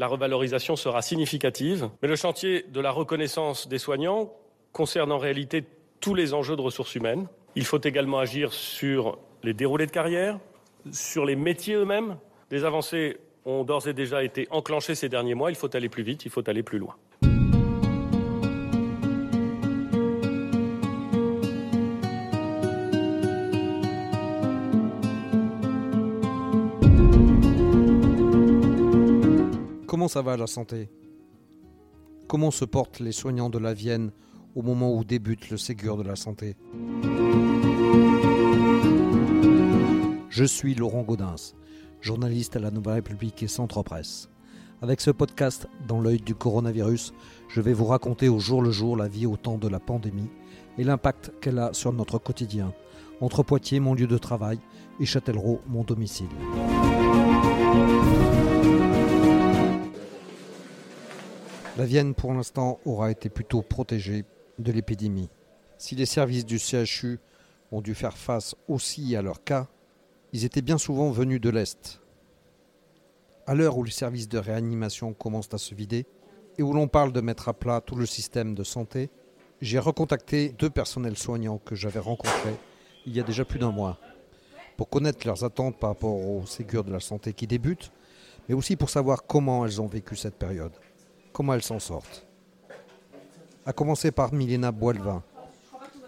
la revalorisation sera significative. Mais le chantier de la reconnaissance des soignants concerne en réalité tous les enjeux de ressources humaines. Il faut également agir sur les déroulés de carrière, sur les métiers eux-mêmes. Des avancées ont d'ores et déjà été enclenchées ces derniers mois. Il faut aller plus vite, il faut aller plus loin. Comment ça va la santé? Comment se portent les soignants de la Vienne au moment où débute le Ségur de la santé? Je suis Laurent Gaudens, journaliste à la Nouvelle République et Centre Presse. Avec ce podcast dans l'œil du coronavirus, je vais vous raconter au jour le jour la vie au temps de la pandémie et l'impact qu'elle a sur notre quotidien, entre Poitiers, mon lieu de travail, et Châtellerault, mon domicile. La Vienne, pour l'instant, aura été plutôt protégée de l'épidémie. Si les services du CHU ont dû faire face aussi à leur cas, ils étaient bien souvent venus de l'Est. À l'heure où les services de réanimation commencent à se vider et où l'on parle de mettre à plat tout le système de santé, j'ai recontacté deux personnels soignants que j'avais rencontrés il y a déjà plus d'un mois pour connaître leurs attentes par rapport au Ségur de la santé qui débute, mais aussi pour savoir comment elles ont vécu cette période comment elles s'en sortent. A commencer par Milena Boilvin,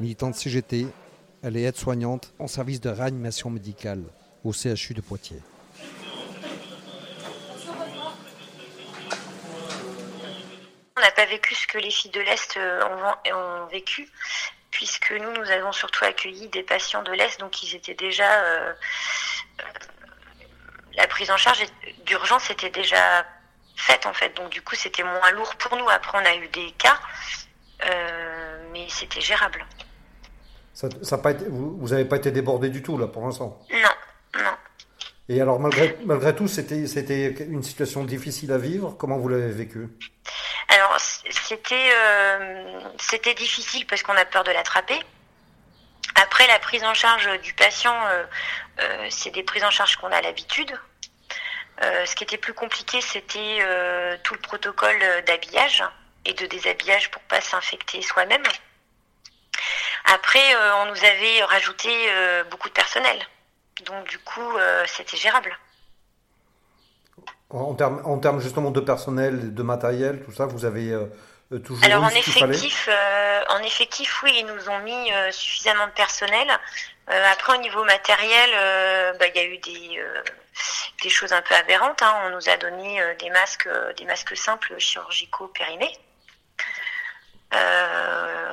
militante CGT, elle est aide-soignante en service de réanimation médicale au CHU de Poitiers. On n'a pas vécu ce que les filles de l'Est euh, ont, vécu, puisque nous, nous avons surtout accueilli des patients de l'Est, donc ils étaient déjà... Euh, la prise en charge d'urgence était déjà faite en fait. Donc du coup, c'était moins lourd pour nous. Après, on a eu des cas, euh, mais c'était gérable. Ça, ça pas été, vous n'avez pas été débordé du tout là pour l'instant? Non, non. Et alors malgré, malgré tout, c'était, c'était une situation difficile à vivre. Comment vous l'avez vécu? Alors c'était, euh, c'était difficile parce qu'on a peur de l'attraper. Après la prise en charge du patient, euh, c'est des prises en charge qu'on a l'habitude. Euh, ce qui était plus compliqué, c'était euh, tout le protocole d'habillage et de déshabillage pour pas s'infecter soi-même. Après, euh, on nous avait rajouté beaucoup de personnel, donc du coup, c'était gérable. En termes, en termes justement de personnel, de matériel, tout ça, vous avez toujours Alors en effectif, en effectif, oui, ils nous ont mis suffisamment de personnel. après, au niveau matériel, bah, il y a eu des des choses un peu aberrantes. Hein. On nous a donné euh, des masques, euh, des masques simples chirurgicaux périmés. Euh,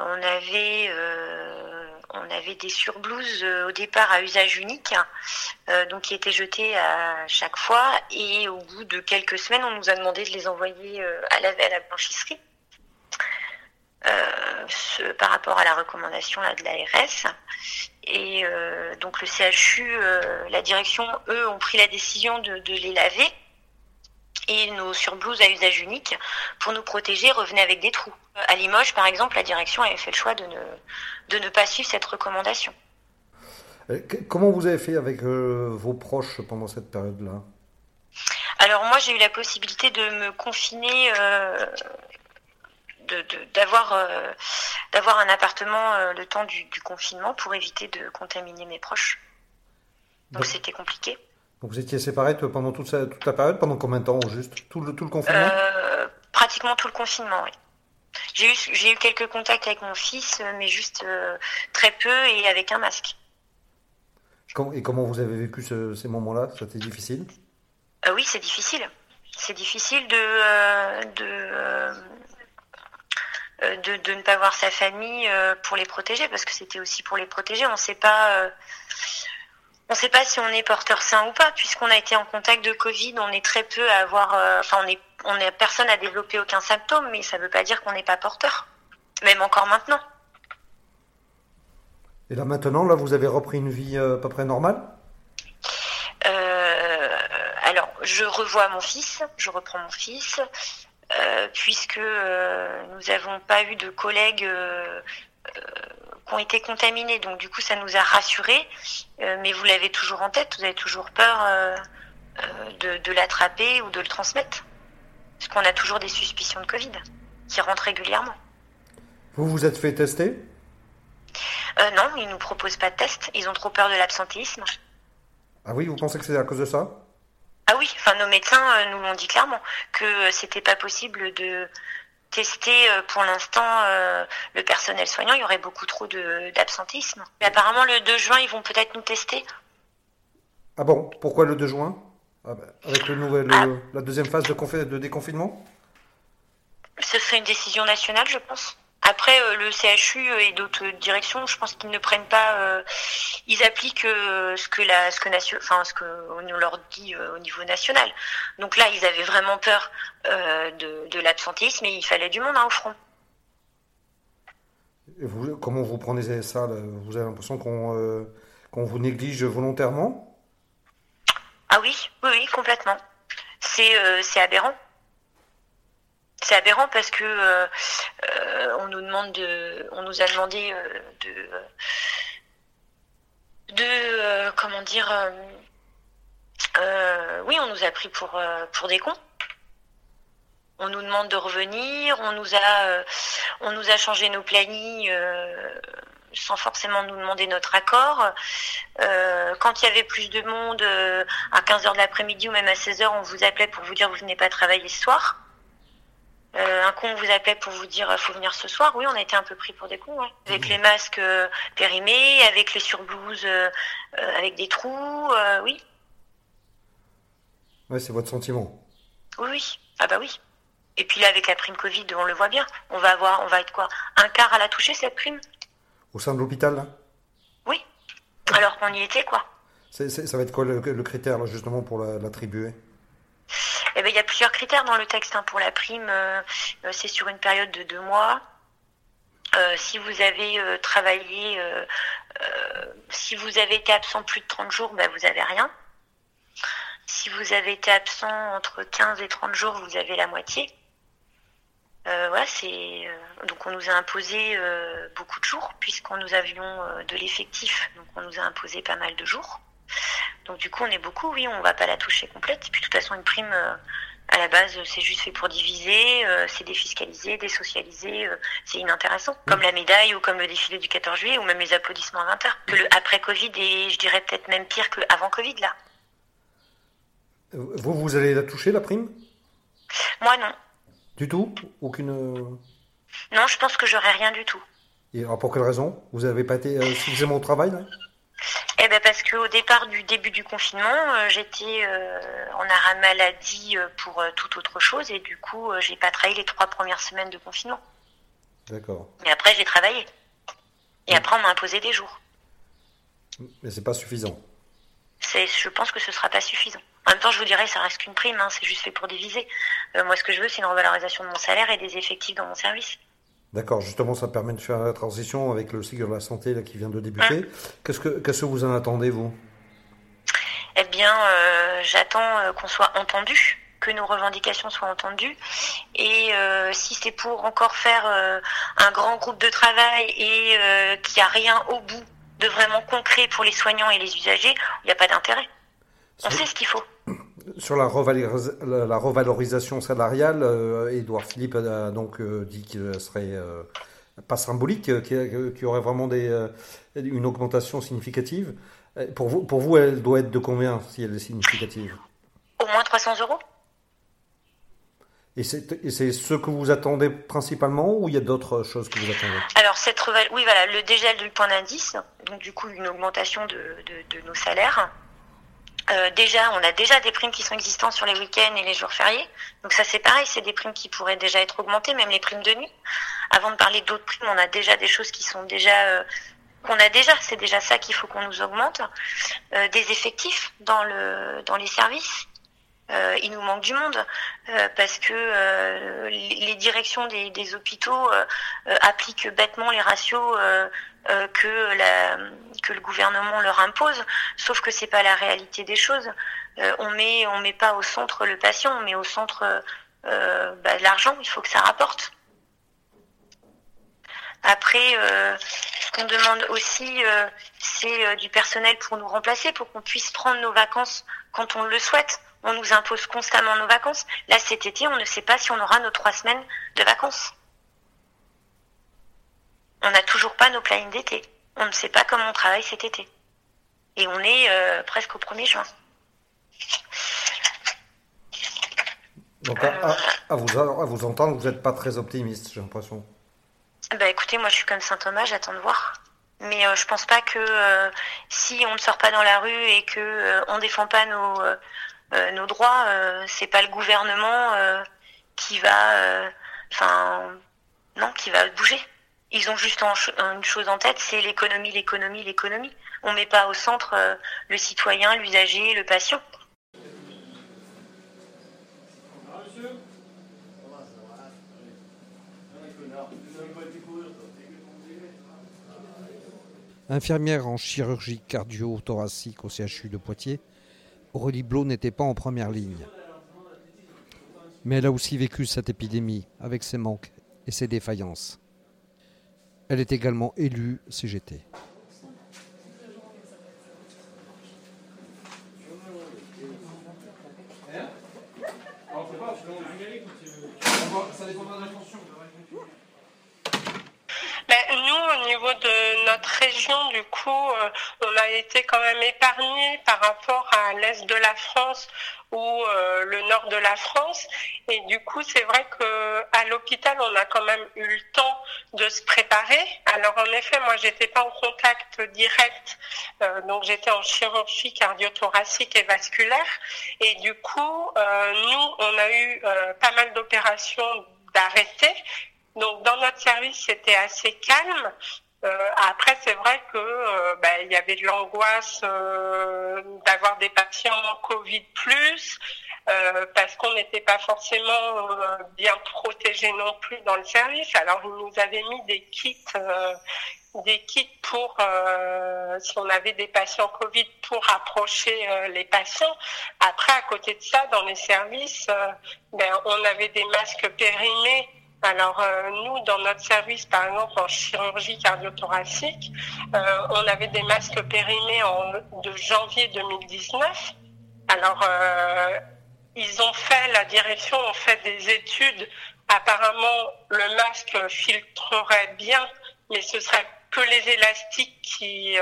on avait des surblouses au départ à usage unique, donc qui étaient jetées à chaque fois. Et au bout de quelques semaines, on nous a demandé de les envoyer à la blanchisserie. Par rapport à la recommandation là, de l'ARS. Et euh, donc le CHU, euh, la direction, eux, ont pris la décision de, les laver. Et nos surblouses à usage unique, pour nous protéger, revenaient avec des trous. À Limoges, par exemple, la direction avait fait le choix de ne, de ne pas suivre cette recommandation. Euh, comment vous avez fait avec vos proches pendant cette période-là? Alors moi, j'ai eu la possibilité de me confiner d'avoir euh, d'avoir un appartement euh, le temps du, confinement pour éviter de contaminer mes proches. Donc c'était compliqué. Donc vous étiez séparés pendant toute, toute la période Pendant combien de temps juste tout le, tout le confinement? Euh, Pratiquement tout le confinement, oui. J'ai eu, j'ai eu quelques contacts avec mon fils, mais juste très peu et avec un masque. Et comment vous avez vécu ces moments-là? C'était difficile? Oui, c'est difficile. C'est difficile de, de euh, de, ne pas voir sa famille euh, pour les protéger, parce que c'était aussi pour les protéger. On ne sait pas. Euh, on sait pas si on est porteur sain ou pas, puisqu'on a été en contact de Covid, on est très peu à avoir, enfin on est, on est, personne à développer aucun symptôme, mais ça ne veut pas dire qu'on n'est pas porteur, même encore maintenant. Et là maintenant, là vous avez repris une vie à peu près normale? Alors je revois mon fils, je reprends mon fils. Euh, puisque euh, nous n'avons pas eu de collègues euh, qui ont été contaminés. Donc du coup, ça nous a rassurés. mais vous l'avez toujours en tête, vous avez toujours peur de, l'attraper ou de le transmettre. qu'on a toujours des suspicions de Covid qui rentrent régulièrement. Vous vous êtes fait tester? Euh, Non, ils nous proposent pas de test. Ils ont trop peur de l'absentéisme. Ah oui, vous pensez que c'est à cause de ça? Ah oui, enfin nos médecins euh, nous l'ont dit clairement que c'était pas possible de tester euh, pour l'instant le personnel soignant. Il y aurait beaucoup trop d'absentéisme. Mais apparemment le 2 juin ils vont peut-être nous tester. Ah bon? Pourquoi le 2 juin? Ah bah, Avec le nouvel, ah. la deuxième phase de, de déconfinement? Ce serait une décision nationale, je pense. Après, euh, le CHU et d'autres directions, je pense qu'ils ne prennent pas, euh, ils appliquent euh, ce que la, ce que enfin ce que on leur dit au niveau national. Donc là, ils avaient vraiment peur de, de l'absentéisme et il fallait du monde hein, au front. vous, comment vous prenez ça Vous avez l'impression qu'on qu'on vous néglige volontairement? Ah oui, oui, oui, complètement. C'est c'est aberrant c'est aberrant parce que euh, euh, on nous demande de, on nous a demandé euh, de, de comment dire, oui, on nous a pris pour pour des cons. On nous demande de revenir, on nous a, on nous a changé nos plannings sans forcément nous demander notre accord. quand il y avait plus de monde à 15h de l'après-midi ou même à 16h, on vous appelait pour vous dire vous venez pas travailler ce soir. Euh, un con vous appelait pour vous dire faut venir ce soir. Oui, on a été un peu pris pour des cons, avec les masques euh, périmés, avec les surblouses euh, avec des trous, oui. Ouais, c'est votre sentiment. Oui, oui. Ah bah oui. Et puis là, avec la prime Covid, on le voit bien. On va avoir, on va être quoi Un quart à la toucher cette prime? Au sein de l'hôpital, là? Oui. Alors qu'on y était, quoi. ça va être quoi le, critère, justement, pour l'attribuer? Eh ben, il y a plusieurs critères dans le texte hein. pour la prime. Euh, euh, c'est sur une période de deux mois. Euh, si vous avez travaillé, si vous avez été absent plus de 30 jours, ben, vous avez rien. Si vous avez été absent entre 15 et 30 jours, vous avez la moitié. voilà, c'est donc on nous a imposé beaucoup de jours puisqu'on nous avions de l'effectif, donc on nous a imposé pas mal de jours. Donc du coup, on est beaucoup, oui, on va pas la toucher complète. Et puis de toute façon, une prime, euh, à la base, c'est juste fait pour diviser, euh, c'est défiscaliser, désocialiser, euh, c'est inintéressant. Comme la médaille ou comme le défilé du 14 juillet ou même les applaudissements à 20h. Que le après Covid et je dirais peut-être même pire qu'avant Covid là. Vous, vous allez la toucher, la prime? Moi, non. Du tout? Aucune... Non, je pense que j'aurai rien du tout. Et alors pour quelle raison? Vous n'avez pas été suffisamment au travail là? Eh ben parce qu'au départ du début du confinement, euh, j'étais euh, en arrêt maladie euh, pour toute autre chose et du coup, j'ai pas travaillé les trois premières semaines de confinement. D'accord. Mais après, j'ai travaillé. Et après, on m'a imposé des jours. Mais c'est pas suffisant. C'est, je pense que ce sera pas suffisant. En même temps, je vous dirais, ça reste qu'une prime, hein, c'est juste fait pour diviser. moi, ce que je veux, c'est une revalorisation de mon salaire et des effectifs dans mon service. D'accord, justement, ça permet de faire la transition avec le cycle de la santé là, qui vient de débuter. Qu'est-ce que, qu'est-ce que vous en attendez, vous? Eh bien, euh, j'attends euh, qu'on soit entendu, que nos revendications soient entendues. Et euh, si c'est pour encore faire un grand groupe de travail et qu'il n'y a rien au bout de vraiment concret pour les soignants et les usagers, il n'y a pas d'intérêt. On sait ce qu'il faut. Sur la, revalorisation salariale, Edouard euh, Philippe a donc euh, dit qu'il serait euh, pas symbolique, qu'il y aurait vraiment des, une augmentation significative. Pour vous, pour vous, elle doit être de combien si elle est significative? Au moins 300 euros. Et c'est ce que vous attendez principalement ou il y a d'autres choses que vous attendez? Alors, cette oui, voilà, le dégel du point d'indice, donc du coup une augmentation de, de nos salaires. Euh, déjà, on a déjà des primes qui sont existantes sur les week-ends et les jours fériés. Donc ça, c'est pareil, c'est des primes qui pourraient déjà être augmentées, même les primes de nuit. Avant de parler d'autres primes, on a déjà des choses qui sont déjà euh, qu'on a déjà. C'est déjà ça qu'il faut qu'on nous augmente. Euh, des effectifs dans le dans les services. Il nous manque du monde parce que les directions des, hôpitaux appliquent bêtement les ratios euh, que, le gouvernement leur impose, sauf que c'est pas la réalité des choses. Euh, on met on met pas au centre le patient, on met au centre euh, bah, l'argent. Il faut que ça rapporte. Après, ce qu'on demande aussi, c'est du personnel pour nous remplacer, pour qu'on puisse prendre nos vacances quand on le souhaite. On nous impose constamment nos vacances. Là, cet été, on ne sait pas si on aura nos trois semaines de vacances. On n'a toujours pas nos plannings d'été. On ne sait pas comment on travaille cet été. Et on est euh, presque au 1er juin. Donc, à, vous, entendre, vous n'êtes pas très optimiste, j'ai l'impression. Bah écoutez, moi je suis comme Saint Thomas, j'attends de voir. Mais euh, je pense pas que euh, si on ne sort pas dans la rue et que euh, on défend pas nos nos droits, c'est pas le gouvernement qui va, enfin non, qui va bouger. Ils ont juste une chose en tête, c'est l'économie, l'économie, l'économie. On met pas au centre le citoyen, l'usager, le patient. Infirmière en chirurgie cardio-thoracique au CHU de Poitiers, Aurélie Blo n'était pas en première ligne. Mais elle a aussi vécu cette épidémie avec ses manques et ses défaillances. Elle est également élue CGT. de notre région, du coup, euh, on a été quand même épargné par rapport à l'est de la France ou euh, le nord de la France. Et du coup, c'est vrai que à l'hôpital, on a quand même eu le temps de se préparer. Alors en effet, moi, j'étais pas en contact direct, euh, donc j'étais en chirurgie cardio-thoracique et vasculaire. Et du coup, nous, on a eu pas mal d'opérations d'arrêter. Donc dans notre service, c'était assez calme. Euh, après, c'est vrai que euh, ben, il y avait de l'angoisse euh, d'avoir des patients Covid plus, parce qu'on n'était pas forcément bien protégés non plus dans le service. Alors, ils nous avaient mis des kits, des kits pour si on avait des patients Covid pour approcher les patients. Après, à côté de ça, dans les services, ben, on avait des masques périmés alors euh, nous, dans notre service, par exemple en chirurgie cardiothoracique, euh, on avait des masques périmés en, de janvier 2019. Alors euh, ils ont fait, la direction ont fait des études. Apparemment, le masque filtrerait bien, mais ce serait que les élastiques qui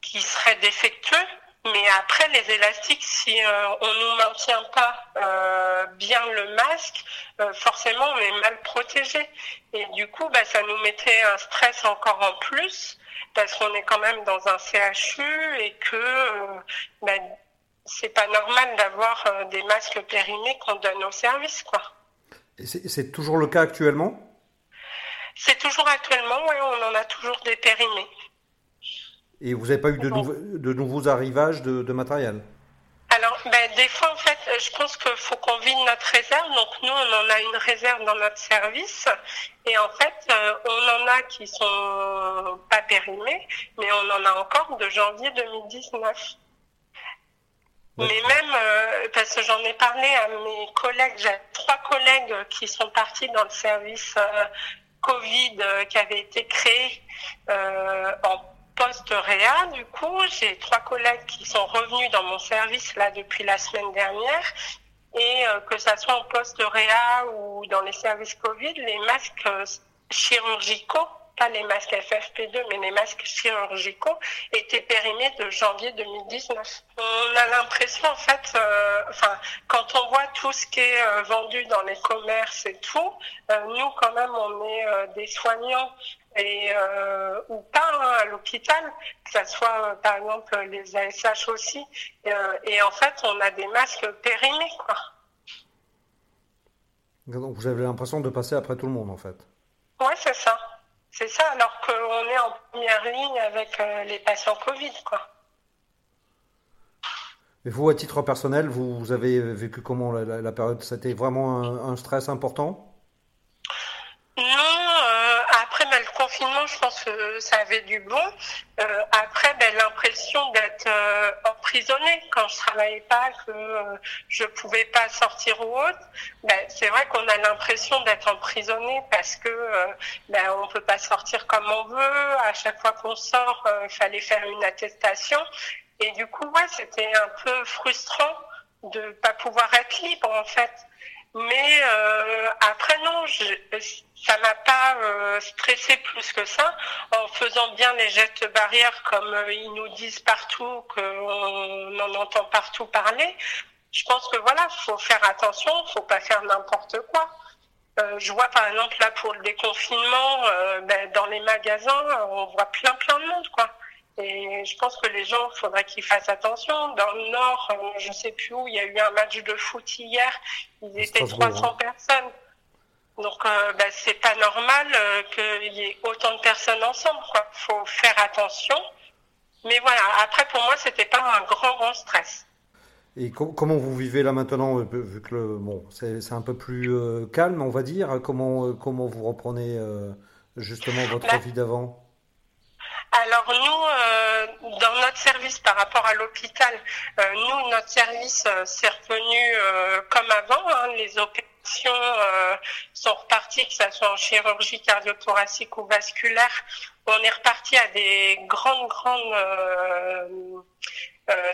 qui seraient défectueux. Mais après, les élastiques, si euh, on ne maintient pas euh, bien le masque, euh, forcément, on est mal protégé. Et du coup, bah, ça nous mettait un stress encore en plus, parce qu'on est quand même dans un CHU et que bah, c'est pas normal d'avoir des masques périmés qu'on donne au service. Quoi. c'est toujours le cas actuellement? C'est toujours actuellement, oui, on en a toujours des périmés. Et vous n'avez pas eu de, de nouveaux arrivages de, de matériel? Alors, ben, des fois, en fait, je pense qu'il faut qu'on vide notre réserve. Donc, nous, on en a une réserve dans notre service. Et en fait, euh, on en a qui sont pas périmés, mais on en a encore de janvier 2019. Mais même, euh, parce que j'en ai parlé à mes collègues, j'ai trois collègues qui sont partis dans le service euh, Covid qui avait été créé en post-réa, du coup, j'ai trois collègues qui sont revenus dans mon service là depuis la semaine dernière. Et euh, que ça soit en post-réa ou dans les services Covid, les masques euh, chirurgicaux, pas les masques FFP2, mais les masques chirurgicaux, étaient périmés de janvier 2019. On a l'impression, en fait, euh, quand on voit tout ce qui est vendu dans les commerces et tout, nous, quand même, on est des soignants et euh, ou pas hein, à l'hôpital, que ce soit euh, par exemple les ASH aussi. Euh, et en fait, on a des masques périmés, quoi. Donc vous avez l'impression de passer après tout le monde, en fait. Oui, c'est ça. C'est ça, alors qu'on est en première ligne avec les patients Covid, quoi. Et vous, à titre personnel, vous, avez vécu comment la, période? C'était vraiment un stress important? Confinement, je pense que ça avait du bon. Euh, après, ben, l'impression d'être euh, emprisonnée quand je travaillais pas, que euh, je pouvais pas sortir ou autre. Ben, c'est vrai qu'on a l'impression d'être emprisonné parce que euh, ben, on peut pas sortir comme on veut. À chaque fois qu'on sort, il fallait faire une attestation. Et du coup, ouais, c'était un peu frustrant de pas pouvoir être libre en fait. Mais euh, après non, je, ça m'a pas euh, stressé plus que ça en faisant bien les gestes barrières comme euh, ils nous disent partout qu'on en entend partout parler. Je pense que voilà, faut faire attention, faut pas faire n'importe quoi. Euh, je vois par exemple là pour le déconfinement, euh, ben, dans les magasins, on voit plein plein de monde quoi. Et je pense que les gens, il faudrait qu'ils fassent attention. Dans le Nord, euh, je sais plus où, il y a eu un match de foot hier. Ils étaient 300 personnes. Donc, euh, ben, c'est pas normal euh, qu'il y ait autant de personnes ensemble. Quoi. Faut faire attention. Mais voilà. Après, pour moi, c'était pas un grand, grand stress. Et com comment vous vivez là maintenant, euh, vu que le, bon, c'est un peu plus euh, calme, on va dire. Comment, comment vous reprenez justement votre Là, vie d'avant? Alors nous, euh, dans notre service par rapport à l'hôpital, euh, nous, notre service euh, s'est revenu euh, comme avant. hein. les opérations sont reparties, que ce soit en chirurgie cardiothoracique ou vasculaire. On est reparti à des grandes, grandes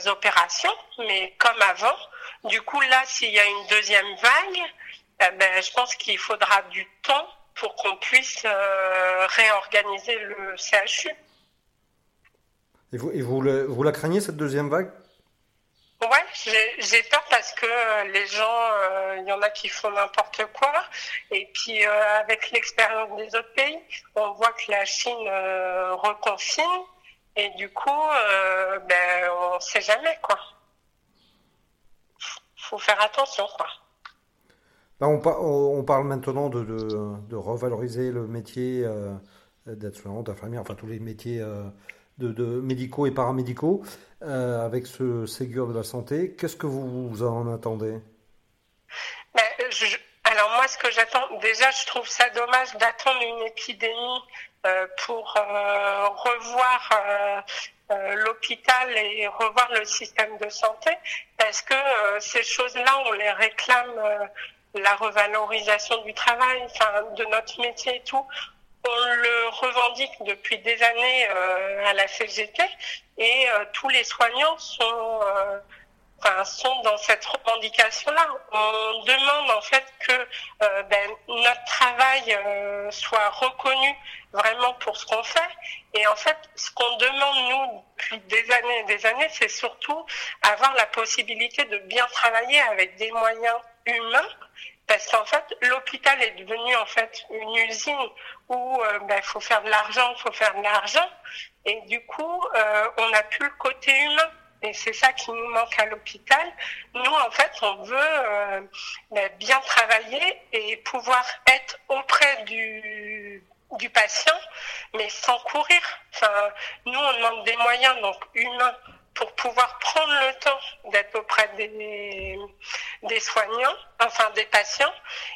opérations, mais comme avant. Du coup, là, s'il y a une deuxième vague, eh ben, je pense qu'il faudra du temps pour qu'on puisse réorganiser le CHU. Et vous, et vous, le- vous la craignez cette deuxième vague? Ouais, j'ai peur parce que euh, les gens, euh, il y en a qui font n'importe quoi. Et puis euh, avec l'expérience des autres pays, on voit que la Chine euh, reconfine. Et du coup, ben, on sait jamais quoi. Faut faire attention quoi. Là, on, par- on on parle maintenant de, de, de revaloriser le métier euh, d'aide-soignante, d'infirmière, enfin tous les métiers de, médicaux et paramédicaux euh, avec ce Ségur de la santé. Qu'est-ce que vous, en attendez? Ben, alors moi, ce que j'attends, déjà, je trouve ça dommage d'attendre une épidémie euh, pour euh, revoir l'hôpital et revoir le système de santé, parce que ces choses-là, on les réclame, la revalorisation du travail, enfin, de notre métier et tout. On le revendique depuis des années euh, à la CGT et euh, tous les soignants sont euh, enfin, sont dans cette revendication-là. On demande en fait que ben, notre travail soit reconnu vraiment pour ce qu'on fait. Et en fait, ce qu'on demande nous depuis des années et des années, c'est surtout avoir la possibilité de bien travailler avec des moyens humains. Parce qu'en fait, l'hôpital est devenu en fait une usine où il euh, ben, faut faire de l'argent, faut faire de l'argent, et du coup, euh, on n'a plus le côté humain. Et c'est ça qui nous manque à l'hôpital. Nous, en fait, on veut euh, ben, bien travailler et pouvoir être auprès du, du patient, mais sans courir. Enfin, nous, on demande des moyens donc humains pour pouvoir prendre le temps d'être auprès des, des soignants, enfin des patients.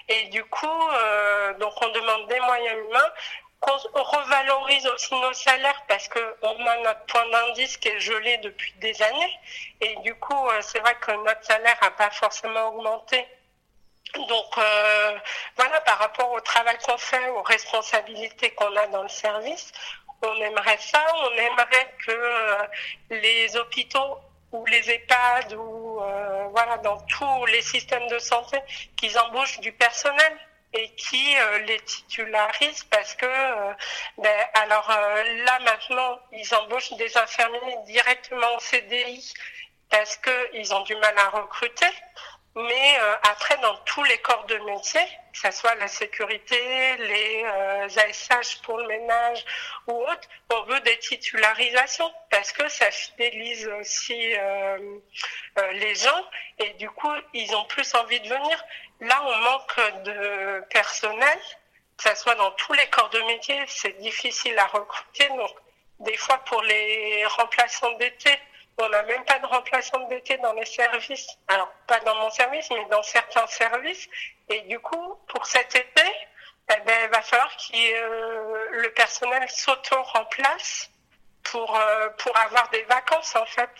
Et du coup, euh, donc on demande des moyens humains qu'on revalorise aussi nos salaires parce qu'on a notre point d'indice qui est gelé depuis des années. Et du coup, euh, c'est vrai que notre salaire n'a pas forcément augmenté. Donc euh, voilà, par rapport au travail qu'on fait, aux responsabilités qu'on a dans le service, on aimerait ça, on aimerait que euh, les hôpitaux ou les EHPAD ou euh, voilà dans tous les systèmes de santé qu'ils embauchent du personnel et qui euh, les titularisent parce que ben, alors là maintenant ils embauchent des infirmiers directement en CDI parce que ils ont du mal à recruter mais euh, après dans tous les corps de métier que ce soit la sécurité les euh, ASH pour le ménage ou autre on veut des titularisations parce que ça fidélise aussi euh, euh, les gens et du coup ils ont plus envie de venir Là, on manque de personnel, que ce soit dans tous les corps de métier, c'est difficile à recruter. Donc, des fois, pour les remplaçants d'été, on n'a même pas de remplaçants d'été dans les services. Alors, pas dans mon service, mais dans certains services. Et du coup, pour cet été, eh ben, il va falloir que euh, le personnel s'auto-remplace pour, euh, pour avoir des vacances, en fait.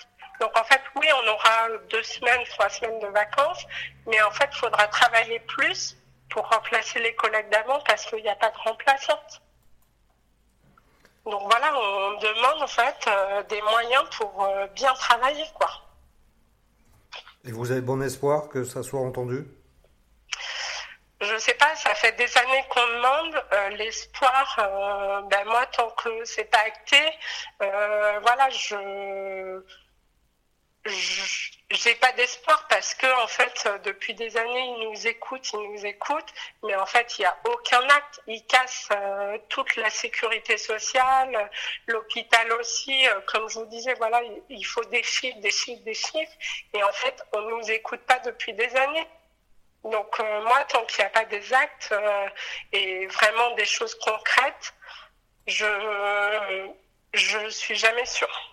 Donc en fait, oui, on aura deux semaines, trois semaines de vacances, mais en fait, il faudra travailler plus pour remplacer les collègues d'avant parce qu'il n'y a pas de remplaçante. Donc voilà, on demande en fait euh, des moyens pour euh, bien travailler, quoi. Et vous avez bon espoir que ça soit entendu? Je ne sais pas, ça fait des années qu'on demande euh, l'espoir. Ben moi, tant que c'est pas acté, voilà, je j'ai pas d'espoir parce que en fait depuis des années ils nous écoutent, ils nous écoutent, mais en fait il n'y a aucun acte. Ils cassent toute la sécurité sociale, l'hôpital aussi. comme je vous disais, voilà, il faut des chiffres, des chiffres, des chiffres, et en fait on nous écoute pas depuis des années. Donc euh, moi, tant qu'il n'y a pas des actes euh, et vraiment des choses concrètes, je je suis jamais sûre.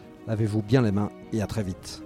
Lavez-vous bien les mains et à très vite.